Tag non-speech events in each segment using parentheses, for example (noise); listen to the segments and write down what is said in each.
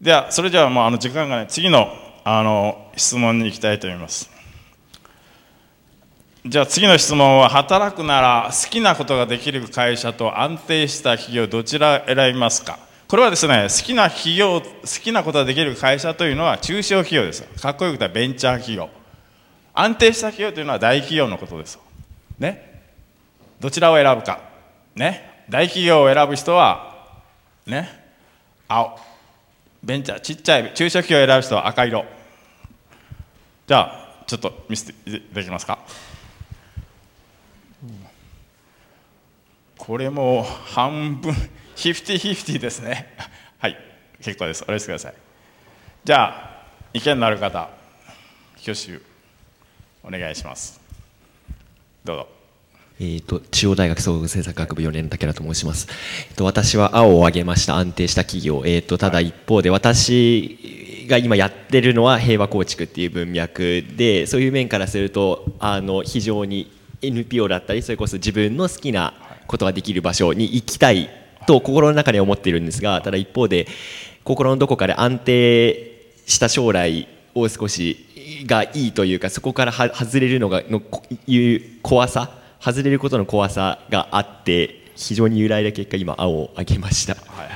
ではそれではもうあの時間がね次のあの質問に行きたいと思います。じゃあ次の質問は働くなら好きなことができる会社と安定した企業どちら選びますか？これはですね好きな企業好きなことができる会社というのは中小企業です。かっこよく言ったらベンチャー企業。安定した企業というのは大企業のことです。ね？どちらを選ぶか。ね？大企業を選ぶ人はね？青。ベンチャーちっちゃい中小企業を選ぶ人は赤色。じゃあちょっと見せていただけますか？これも半分フィフティフィフティですね。(laughs) はい。結構です。お許しください。じゃあ意見のある方挙手お願いします。どうぞ。えーと、中央大学総合政策学部4年武田と申します、えーと、私は青を挙げました安定した企業、えーと、ただ一方で私が今やってるのは平和構築っていう文脈でそういう面からするとあの非常に NPO だったりそれこそ自分の好きなことができる場所に行きたいと心の中で思っているんですがただ一方で心のどこかで安定した将来を少しがいいというかそこから外れるのがのいう怖さ外れることの怖さがあって非常に揺らいだ結果今青をあげました、はい、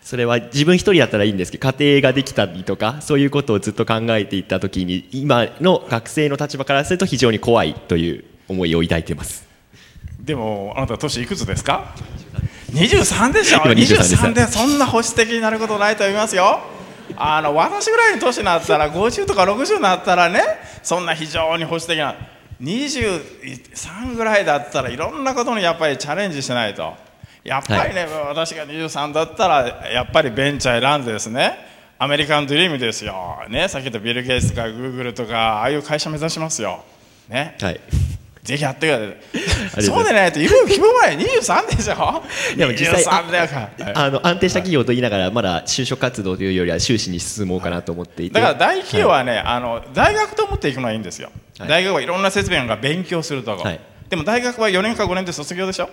それは自分一人だったらいいんですけど家庭ができたりとかそういうことをずっと考えていった時に今の学生の立場からすると非常に怖いという思いを抱いています。でもあなた年いくつですか？23でしょ23でそんな保守的になることないと思いますよ。あの私ぐらいの年になったら50とか60になったらねそんな非常に保守的な23ぐらいだったらいろんなことにやっぱりチャレンジしないと。やっぱりね、はい、私が23だったらやっぱりベンチャー選んでですねアメリカンドリームですよ、ね、さっき言ったビル・ゲイツとかグーグルとかああいう会社目指しますよ、ね、はいぜひやってください。そうでないと、希望前23でしょでも実際あの安定した企業と言いながら、まだ就職活動というよりは修士に進もうかなと思っていて。だから大企業はね、はい、あの大学と思っていくのはいいんですよ。はい、大学はいろんな設備が勉強するとこ、はい、でも大学は4年か5年で卒業でしょ、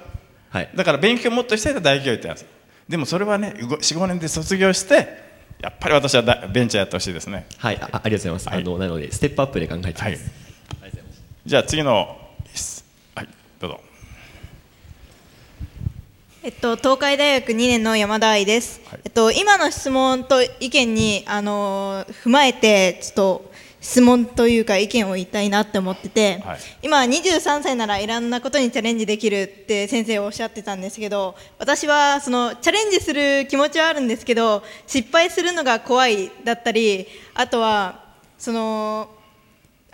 はい、だから勉強もっとしてた大企業行ってますでもそれはね45年で卒業してやっぱり私はベンチャーやってほしいですね。はい。あありがとうございます、あのなのでステップアップで考えてます、はい、じゃあ次のはいどうぞ。えっと、東海大学2年の山田愛です、はい、えっと、今の質問と意見に、あの踏まえてちょっと質問というか意見を言いたいなって思ってて、はい、今23歳ならいろんなことにチャレンジできるって先生おっしゃってたんですけど私はそのチャレンジする気持ちはあるんですけど失敗するのが怖いだったりあとはその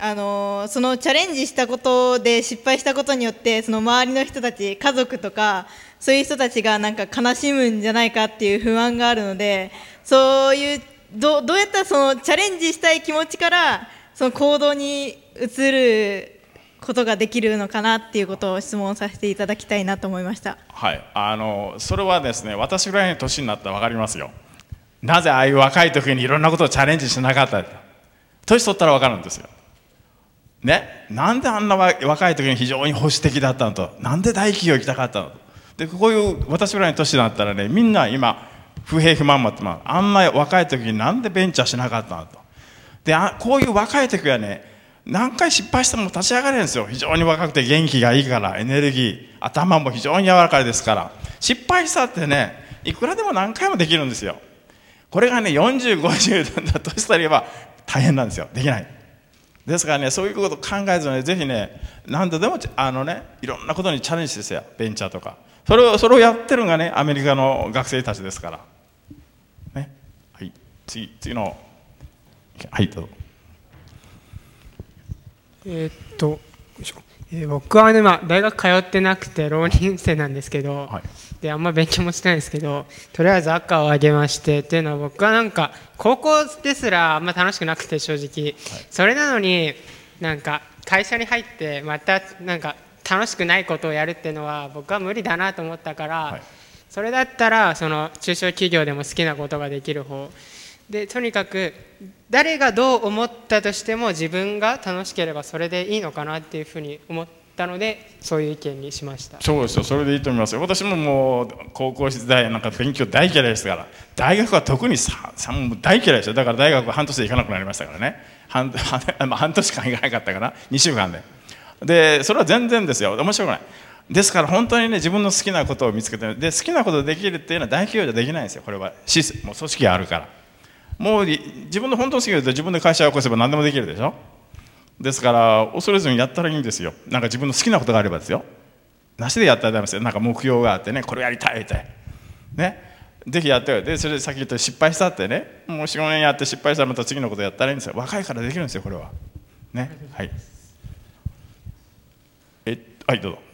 あのそのチャレンジしたことで失敗したことによってその周りの人たち家族とかそういう人たちがなんか悲しむんじゃないかっていう不安があるのでそういうどどうやったらそのチャレンジしたい気持ちからその行動に移ることができるのかなっていうことを質問させていただきたいなと思いました。はい。あのそれはですね私ぐらいの年になったら分かりますよ。なぜああいう若い時にいろんなことをチャレンジしなかった年取ったら分かるんですよ。ねなんであんな若い時に非常に保守的だったのとなんで大企業行きたかったのと。でこういう私ぐらいの年になったらねみんな今不平不満持ってあんな若い時になんでベンチャーしなかったのと。であこういう若い時はね何回失敗しても立ち上がれるんですよ。非常に若くて元気がいいからエネルギー頭も非常に柔らかいですから。失敗したってねいくらでも何回もできるんですよ。これがね4050だとしたら大変なんですよ。できない。ですからねそういうことを考えずにぜひね何度でもあのねいろんなことにチャレンジですよベンチャーとか。それをそれをやってるのがねアメリカの学生たちですから。ね。はい。次次の。はいどうぞ。えー、っとえー、僕は、ね、今大学通ってなくて浪人生なんですけど、はい、であんま勉強もしてないんですけどとりあえず赤をあげましてっていうのは僕はなんか高校ですらあんま楽しくなくて正直、はい、それなのになんか会社に入ってまたなんか楽しくないことをやるっていうのは僕は無理だなと思ったから、はい、それだったらその中小企業でも好きなことができる方。でとにかく誰がどう思ったとしても自分が楽しければそれでいいのかなっていうふうに思ったのでそういう意見にしました。そうですよ。それでいいと思いますよ。私ももう高校時代なんか勉強大嫌いですから。大学は特にささも大嫌いですよ。だから大学は半年で行かなくなりましたからね。半半 (laughs) 半年間行かなかったかな2週間で。でそれは全然ですよ。面白くない。ですから本当にね自分の好きなことを見つけてで好きなことできるっていうのは大企業じゃできないんですよ。これは。シスもう組織があるから。もう自分の本当の好きなこと自分で会社を起こせば何でもできるでしょ。ですから恐れずにやったらいいんですよ。なんか自分の好きなことがあればですよ。なしでやったらダメですよ。なんか目標があってねこれやりたいって。ね。ぜひやってよ。でそれでさっき言った失敗したってね。もう45年やって失敗したらまた次のことやったらいいんですよ。若いからできるんですよこれは。ね。はい。えはいどうぞ。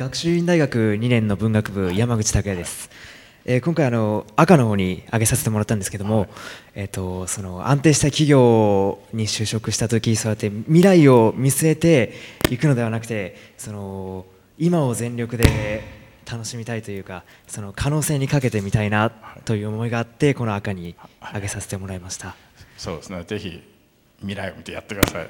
学習院大学2年の文学部山口拓也です、えー、今回あの赤の方に挙げさせてもらったんですけども、はい、えーと、その安定した企業に就職した時そうやって未来を見据えていくのではなくてその今を全力で楽しみたいというかその可能性にかけてみたいなという思いがあってこの赤に挙げさせてもらいました、はい、そうですね。ぜひ未来を見てやってください。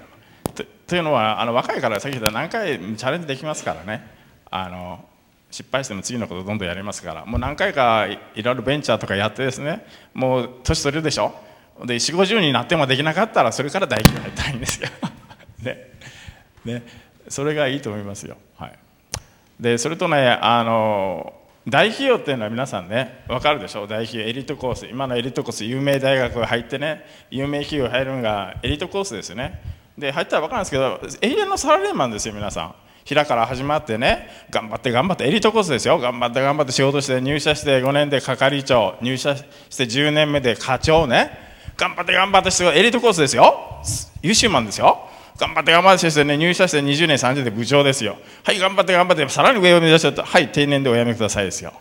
というのはあの若いからさっき言った何回チャレンジできますからねあの失敗しても次のことどんどんやりますからもう何回かいろいろベンチャーとかやってですねもう年取れるでしょ？で4 5 0になってもできなかったらそれから大企業入ったいいんですよ。(laughs) ね。ね。それがいいと思いますよ、はい、でそれとねあの大企業っていうのは皆さんね分かるでしょ？大企業エリートコース今のエリートコース有名大学入ってね有名企業入るのがエリートコースですよね。で入ったら分かるんですけど永遠のサラリーマンですよ皆さん。平から始まってね頑張って頑張ってエリートコースですよ。頑張って頑張って仕事して入社して5年で係長入社して10年目で課長ね。頑張って頑張ってしてエリートコースですよ。優秀マンですよ。頑張って頑張ってしてね入社して20年30年で部長ですよ。はい頑張って頑張ってさらに上を目指してとはい定年でお辞めくださいですよ。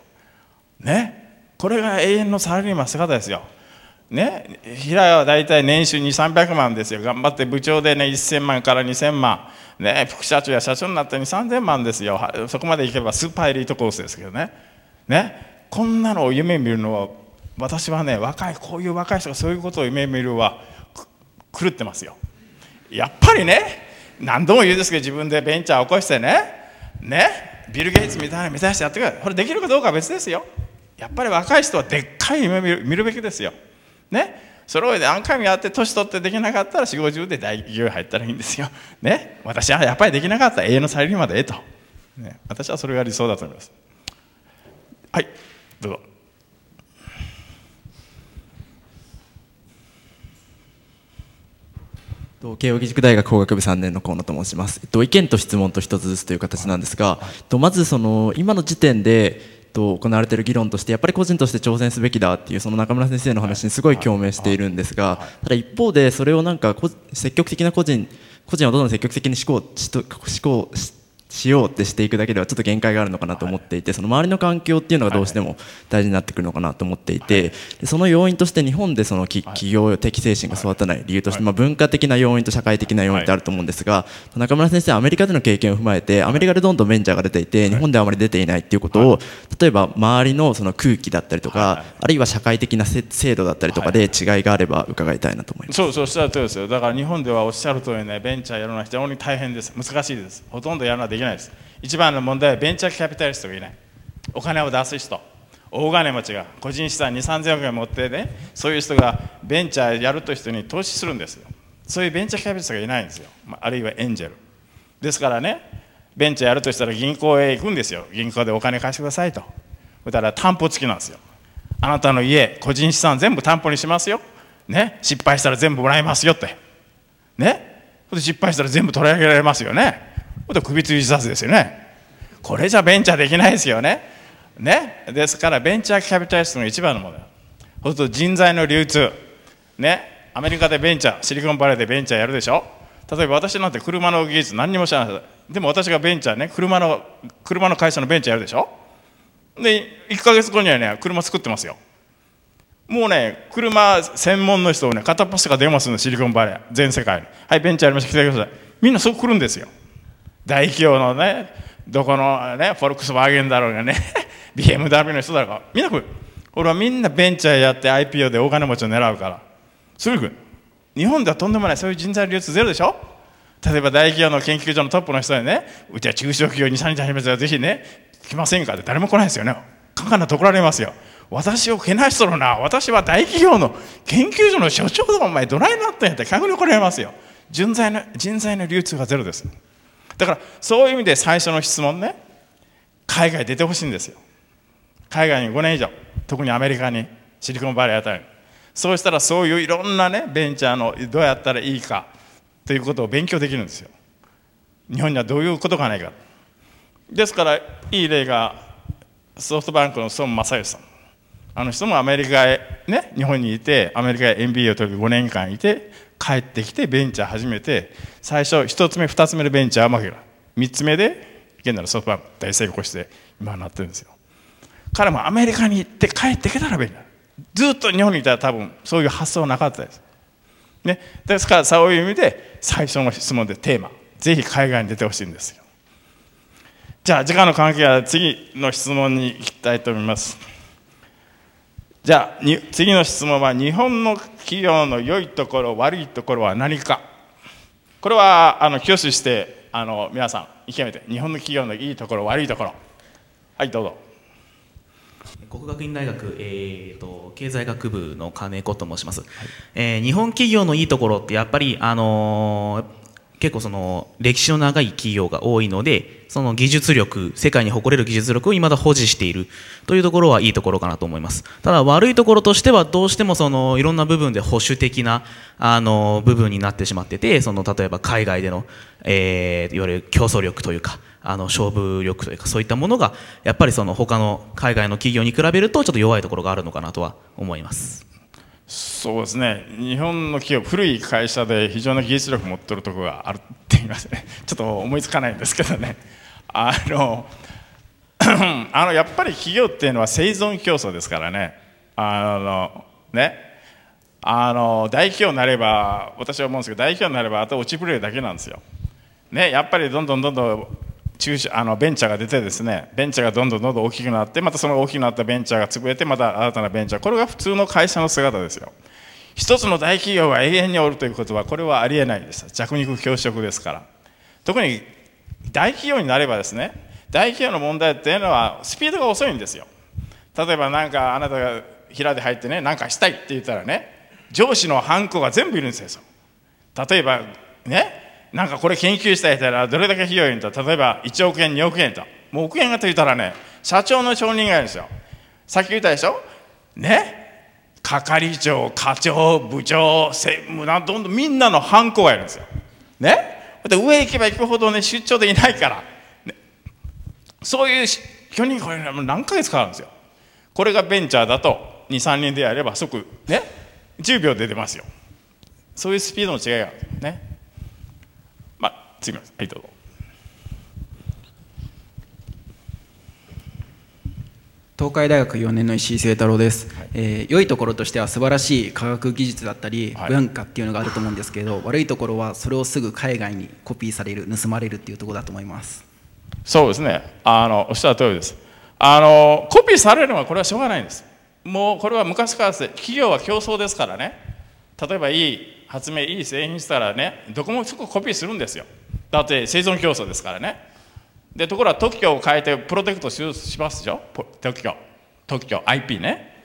ね。これが永遠のサラリーマン姿ですよ。ね。平は大体年収2300万ですよ。頑張って部長でね1000万から2000万。ね、副社長や社長になったら3000万ですよ。そこまでいけばスーパーエリートコースですけどね。ねこんなのを夢見るのは私はね若いこういう若い人がそういうことを夢見るは狂ってますよ。やっぱりね何度も言うんですけど自分でベンチャー起こしてねねビル・ゲイツみたいな目指してやってくれこれできるかどうかは別ですよ。やっぱり若い人はでっかい夢見る見るべきですよ。ねそれを何回もやって年取ってできなかったら4 5 0で大企業に入ったらいいんですよ。(laughs) ね、私はやっぱりできなかった。ら永遠のサラリーマンでええと、ね、私はそれが理想だと思います。はい。どうぞ。慶應義塾大学工学部3年の河野と申します、えっと、意見と質問と一つずつという形なんですが、はい、まずその今の時点でと行われている議論としてやっぱり個人として挑戦すべきだっていうその中村先生の話にすごい共鳴しているんですがただ一方でそれをなんか積極的な個人個人はどんどん積極的に思考思考しようってしていくだけではちょっと限界があるのかなと思っていてその周りの環境っていうのがどうしても大事になってくるのかなと思っていてその要因として日本でその企業的精神が育たない理由としてまあ文化的な要因と社会的な要因ってあると思うんですが中村先生はアメリカでの経験を踏まえてアメリカでどんどんベンチャーが出ていて日本ではあまり出ていないっていうことを例えば周りのその空気だったりとかあるいは社会的な制度だったりとかで違いがあれば伺いたいなと思います。そうそうおっしゃるとりですよ。だから日本ではおっしゃる通りねベンチャーやるのは非常に大変です。難しいです。ほとんどやるのはできないです。一番の問題はベンチャーキャピタリストがいない。お金を出す人。大金持ちが個人資産2 3 0億円持ってねそういう人がベンチャーやるという人に投資するんですよ。そういうベンチャーキャピタリストがいないんですよ。あるいはエンジェル。ですからねベンチャーやるとしたら銀行へ行くんですよ。銀行でお金貸してくださいと。そしたら担保付きなんですよ。あなたの家個人資産全部担保にしますよ。ね？失敗したら全部もらいますよって。ね？失敗したら全部取り上げられますよね。首吊り自殺ですよね。これじゃベンチャーできないですよね。ね？ですからベンチャーキャピタリストの一番のもの。そうすると人材の流通。ね？アメリカでベンチャーシリコンバレーでベンチャーやるでしょ。例えば私なんて車の技術何にも知らない。でも私がベンチャーね車の車の会社のベンチャーやるでしょ。で1か月後にはね車作ってますよ。もうね車専門の人をね片っ端から電話するのシリコンバレー。全世界に。はいベンチャーやりました。来てください。みんなそう来るんですよ。大企業のねどこのねフォルクスワーゲンだろうがね (laughs) BMW の人だろうが。みんな来る俺はみんなベンチャーやって IPO で大金持ちを狙うから。すぐ日本ではとんでもないそういう人材流通ゼロでしょ。例えば大企業の研究所のトップの人でねうちは中小企業に3日始めたらぜひね来ませんかって。誰も来ないですよね。カンカンなとこられますよ。私をけなしとるな。私は大企業の研究所の所長だ。お前どないなったんやって逆に怒られますよ。人材の人材の流通がゼロです。だからそういう意味で最初の質問ね海外出てほしいんですよ。海外に5年以上特にアメリカにシリコンバレーあたり。そうしたらそういういろんなねベンチャーのどうやったらいいかということを勉強できるんですよ。日本にはどういうことがないか。ですからいい例がソフトバンクの孫正義さん。あの人もアメリカへね日本にいてアメリカへ MBA を取る5年間いて帰ってきてベンチャー始めて最初1つ目2つ目のベンチャーはうまくいかない3つ目で現在のソフトバンク大成功して今なってるんですよ。彼もアメリカに行って帰ってきたら便利ずっと日本にいたら多分そういう発想なかったです、ね、ですからそういう意味で最初の質問でテーマ。ぜひ海外に出てほしいんですよ。じゃあ時間の関係は次の質問に行きたいと思います。じゃあ次の質問は日本の企業の良いところ悪いところは何か？これはあの挙手してあの皆さん意見めて日本の企業のいいところ悪いところ。はいどうぞ。国学院大学、えーと、経済学部の金子と申します、はい、えー、日本企業のいいところってやっぱり、あのー結構その歴史の長い企業が多いのでその技術力世界に誇れる技術力を未だ保持しているというところはいいところかなと思いますただ悪いところとしてはどうしてもそのいろんな部分で保守的なあの部分になってしまっててその例えば海外での、えー、いわゆる競争力というかあの勝負力というかそういったものがやっぱりその他の海外の企業に比べるとちょっと弱いところがあるのかなとは思います。そうですね。日本の企業古い会社で非常な技術力を持ってるところがあるって言いますね。(laughs) ちょっと思いつかないんですけどね。あの (clears throat) あのやっぱり企業っていうのは生存競争ですからね。あのね。あの大企業になれば私は思うんですけど大企業になればあと落ちぶれるだけなんですよ。ね。やっぱりどんどんどんどん中あのベンチャーが出てですねベンチャーがどんどんどんどん大きくなってまたその大きくなったベンチャーが潰れてまた新たなベンチャーこれが普通の会社の姿ですよ。一つの大企業が永遠におるということはこれはありえないです。弱肉強食ですから。特に大企業になればですね大企業の問題っていうのはスピードが遅いんですよ。例えば何かあなたが平で入ってね何かしたいって言ったらね上司のハンコが全部いるんですよ。例えばねなんかこれ研究したいたらどれだけ費用いるんだ。例えば1億円2億円と。もう億円がついたらね社長の承認がいるんですよ。さっき言ったでしょ？ね？係長課長部長専務などんどんみんなのハンコがいるんですよ。ね？で上行けば行くほどね出張できないから、ね、そういう去年これ何ヶ月かかるんですよ。これがベンチャーだと23人でやれば即ね？10秒で出ますよ。そういうスピードの違いがあるんですね？次のはいどうぞ。東海大学4年の石井清太郎です、はい、えー、良いところとしては素晴らしい科学技術だったり、文化っていうのがあると思うんですけど悪いところはそれをすぐ海外にコピーされる盗まれるっていうところだと思います。そうですね。あのおっしゃる通りです。あのコピーされるのはこれはしょうがないんです。もうこれは昔から企業は競争ですからね。例えばいい発明いい製品したらねどこもすぐコピーするんですよだって生存競争ですからね。でところが特許を変えてプロテクトしますでしょ？特許。特許。IP ね。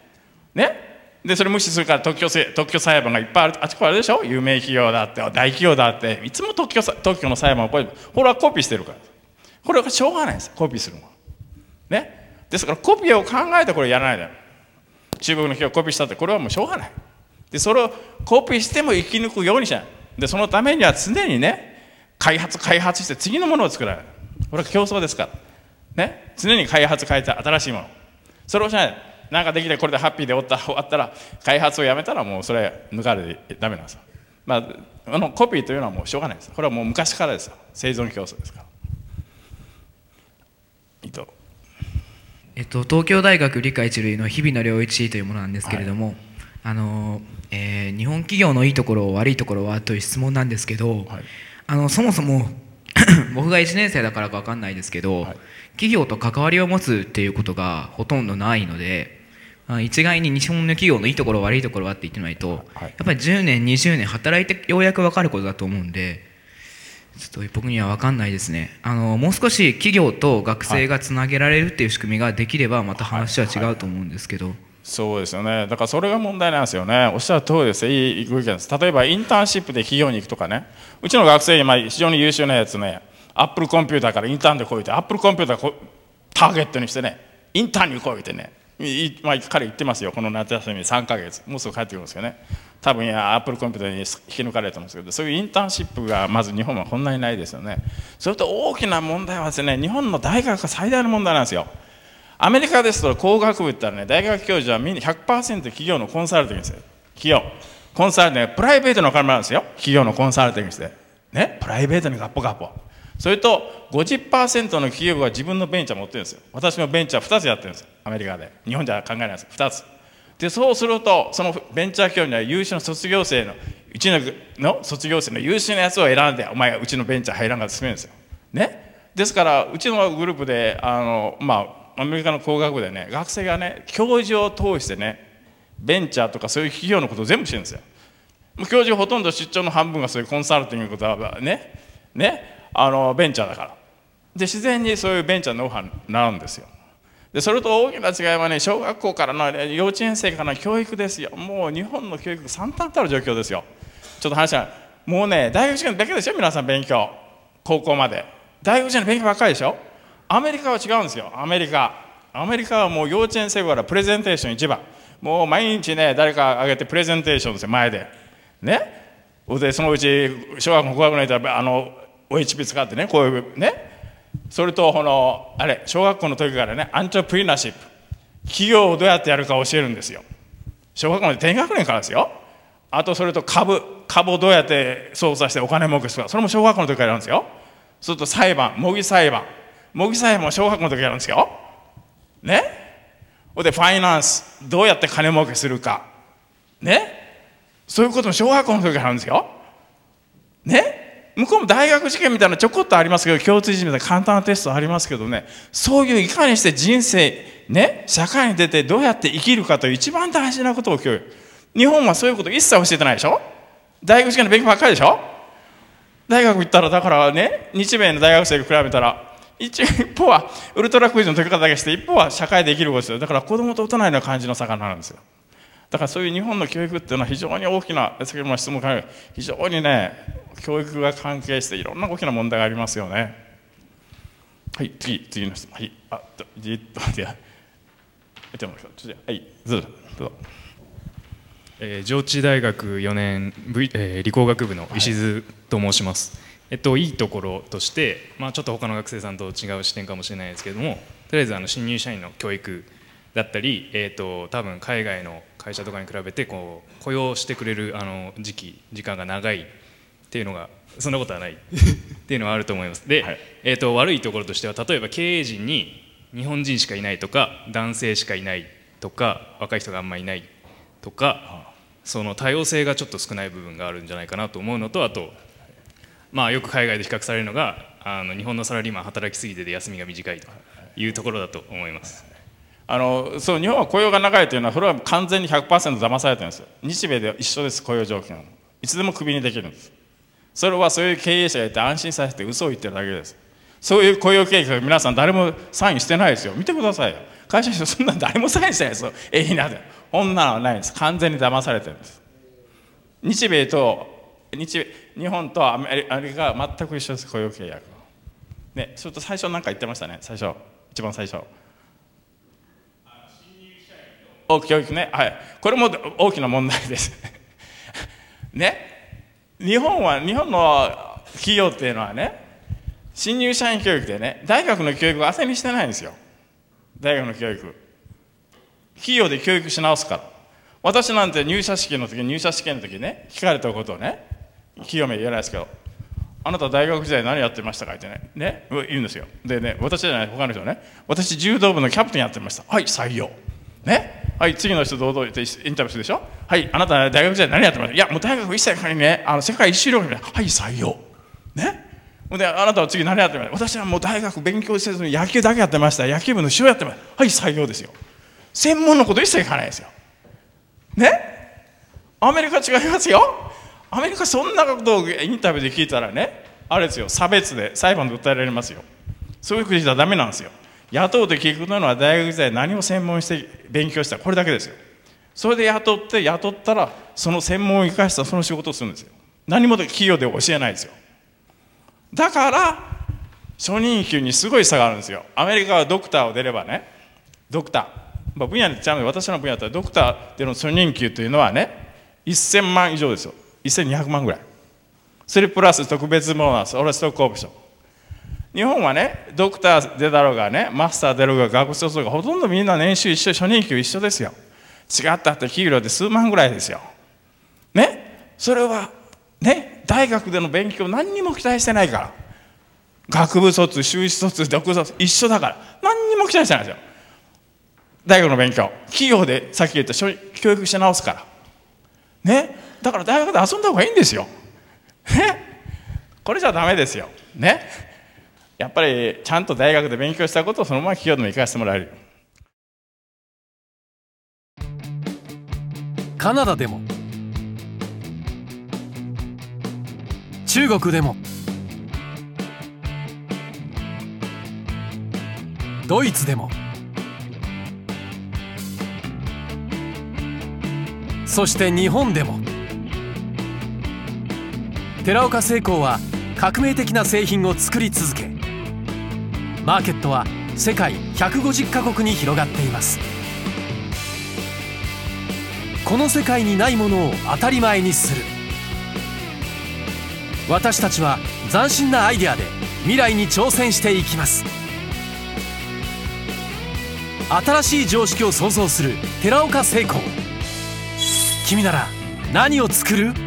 ね？でそれ無視するから特許特許裁判がいっぱいある。あちこちあるでしょ？有名企業だって大企業だって。いつも特許特許の裁判をこれこれはコピーしてるから。これはしょうがないです。コピーするのは。ね？ですからコピーを考えてこれやらないで。中国の企業をコピーしたってこれはもうしょうがない。でそれをコピーしても生き抜くようにしない。でそのためには常にね開発開発して次のものを作られる。これは競争ですから。ね？常に開発変えて新しいもの。それをしない。なんかできてこれでハッピーで終わった終わったら開発をやめたらもうそれ抜かれてダメなんですよ。まああのコピーというのはもうしょうがないです。これはもう昔からですよ。生存競争ですから。伊藤えっと、東京大学理科一類の日比野良一というものなんですけれども、はい、あのえー、日本企業のいいところ悪いところはという質問なんですけど、はいあのそもそも (coughs) 僕が1年生だからか分かんないですけど、はい、企業と関わりを持つっていうことがほとんどないので一概に日本の企業のいいところ悪いところはって言ってないと、やっぱり10年20年働いてようやく分かることだと思うんでちょっと僕には分かんないですね。あのもう少し企業と学生がつなげられるっていう仕組みができればまた話は違うと思うんですけど、そうですよね。だからそれが問題なんですよね。おっしゃる通りですいいご意見です。例えばインターンシップで企業に行くとかね。うちの学生今非常に優秀なやつね。アップルコンピューターからインターンでこう言って。アップルコンピューターをターゲットにしてね。インターンにこう言ってね。まあ、彼言ってますよ。この夏休み3ヶ月。もうすぐ帰ってくるんですよね。多分アップルコンピューターに引き抜かれると思うんですけど。そういうインターンシップがまず日本はこんなにないですよね。それと大きな問題はですね日本の大学が最大の問題なんですよ。アメリカですと工学部って言ったらね。大学教授はみんな100%企業のコンサルティングですよ企業。コンサルティング。プライベートのお金なんですよ。企業のコンサルティングして。ね。プライベートにガッポガッポ。それと50%の企業が自分のベンチャー持ってるんですよ。私もベンチャー2つやってるんですアメリカで。日本じゃ考えないです。よ2つ。でそうするとそのベンチャー企業には優秀な卒業生のうちのの卒業生の優秀なやつを選んでお前がうちのベンチャー入らんか進めるんですよ。ね。ですからうちのグループであのまあアメリカの工学部でね学生がね教授を通してねベンチャーとかそういう企業のことを全部してるんですよ。教授ほとんど出張の半分がそういうコンサルティングのことはねねあのベンチャーだから。で自然にそういうベンチャーのノウハウになるんですよ。でそれと大きな違いはね小学校からの、幼稚園生からの教育ですよ。もう日本の教育惨憺たる状況ですよ。ちょっと話はもうね大学受験だけでしょ？皆さん勉強。高校まで。大学受験の勉強ばっかりでしょ？アメリカは違うんですよ。アメリカ。アメリカはもう幼稚園生からプレゼンテーション一番。もう毎日ね誰かあげてプレゼンテーションですよ前で。ね？でそのうち小学校高学年いたらあの OHP 使ってねこういうね？それとこのあれ小学校の時からねアントプリナーシップ。企業をどうやってやるか教えるんですよ。小学校の低学年からですよ。あとそれと株。株をどうやって操作してお金儲けするか。それも小学校の時からやるんですよ。それと裁判。模擬裁判。模擬裁判小学校の時やるんですよ。ね？でファイナンスどうやって金儲けするか。ね？そういうことも小学校の時からあるんですよ。ね？向こうも大学受験みたいなちょこっとありますけど共通一みたいな簡単なテストありますけどね。そういういかにして人生ね？社会に出てどうやって生きるかという一番大事なことを教育日本はそういうこと一切教えてないでしょ？大学受験の勉強ばっかりでしょ？大学行ったらだからね日米の大学生と比べたら一方はウルトラクイズの解き方だけして一方は社会で生きることですよ。だから子供と大人の感じの差がなるんですよ。だからそういう日本の教育っていうのは非常に大きな先ほども質問から非常にね教育が関係していろんな大きな問題がありますよね。はい次次の質問。はいあっじっとでははいどうぞどうぞ。えー、上智大学4年、v えー、理工学部の石津と申します、はい、えっと、いいところとして、まあ、ちょっと他の学生さんと違う視点かもしれないですけれどもとりあえずあの新入社員の教育だったり、えーと、多分海外の会社とかに比べてこう雇用してくれるあの時期時間が長いっていうのがそんなことはない (laughs) っていうのはあると思います。で、はい、えーと、悪いところとしては例えば経営陣に日本人しかいないとか男性しかいないとか若い人があんまりいないとかその多様性がちょっと少ない部分があるんじゃないかなと思うのとあとまあよく海外で比較されるのがあの日本のサラリーマン働きすぎてで休みが短いというところだと思います。あのそう日本は雇用が長いというのはそれは完全に100%騙されてるんですよ。日米で一緒です雇用条件は。いつでもクビにできるんです。それはそういう経営者がいて安心させて嘘を言ってるだけです。そういう雇用計画皆さん誰もサインしてないですよ。見てくださいよ。会社の人そんな誰もサインしてないですよ。ええなで。こんなのはないんです。完全に騙されてるんです。日米と日日本とアメリカは全く一緒です。雇用契約。ねそれと最初何か言ってましたね。最初。一番最初。教育ね、はい、これも大きな問題です。(laughs) ね。日本は日本の企業っていうのはね新入社員教育でね大学の教育を当てにしてないんですよ。大学の教育。企業で教育し直すから。私なんて入社式の時入社試験の時ね聞かれたことをね企業名言えないですけどあなた大学時代何やってましたか？ってねね言うんですよ。でね私じゃない他の人ね。私柔道部のキャプテンやってました。はい採用。ねはい次の人堂々とインタビューするでしょ？はいあなた大学時代何やってました？いやもう大学一切かにね。あの世界一周旅行はい採用。ね。であなたは次何やってました？私はもう大学勉強せずに野球だけやってました。野球部の主をやってました。はい採用ですよ。専門のこと一切聞かないですよ。ね。アメリカ違いますよ。アメリカそんなことをインタビューで聞いたらねあれですよ差別で裁判で訴えられますよ。そういうふうにしたらダメなんですよ。雇うと聞くのは大学時代何を専門して勉強したこれだけですよ。それで雇って雇ったらその専門を生かしたその仕事をするんですよ。何も企業で教えないですよ。だから初任給にすごい差があるんですよ。アメリカはドクターを出ればねドクター、まあ、分野にちゃう私の分野だったらドクターでの初任給というのはね1000万以上ですよ。1200万ぐらい。それプラス特別ボーナス。俺はストックオプション。日本はねドクター出だろうがねマスター出ろうが学生卒がほとんどみんな年収一緒初任給一緒ですよ。違ったって企業で数万ぐらいですよ。ね？それはね大学での勉強何にも期待してないから。学部卒修士卒独卒一緒だから。何にも期待してないですよ。大学の勉強。企業でさっき言った教育し直すから。ね？だから大学で遊んだ方がいいんですよ。ね？これじゃダメですよ。ね？やっぱりちゃんと大学で勉強したことをそのまま企業でも生かしてもらえる。カナダでも。中国でも。ドイツでも。そして日本でも。寺岡製鋼は革命的な製品を作り続けマーケットは世界150カ国に広がっています。この世界にないものを当たり前にする。私たちは斬新なアイデアで未来に挑戦していきます。新しい常識を創造する寺岡成功君なら何を作る？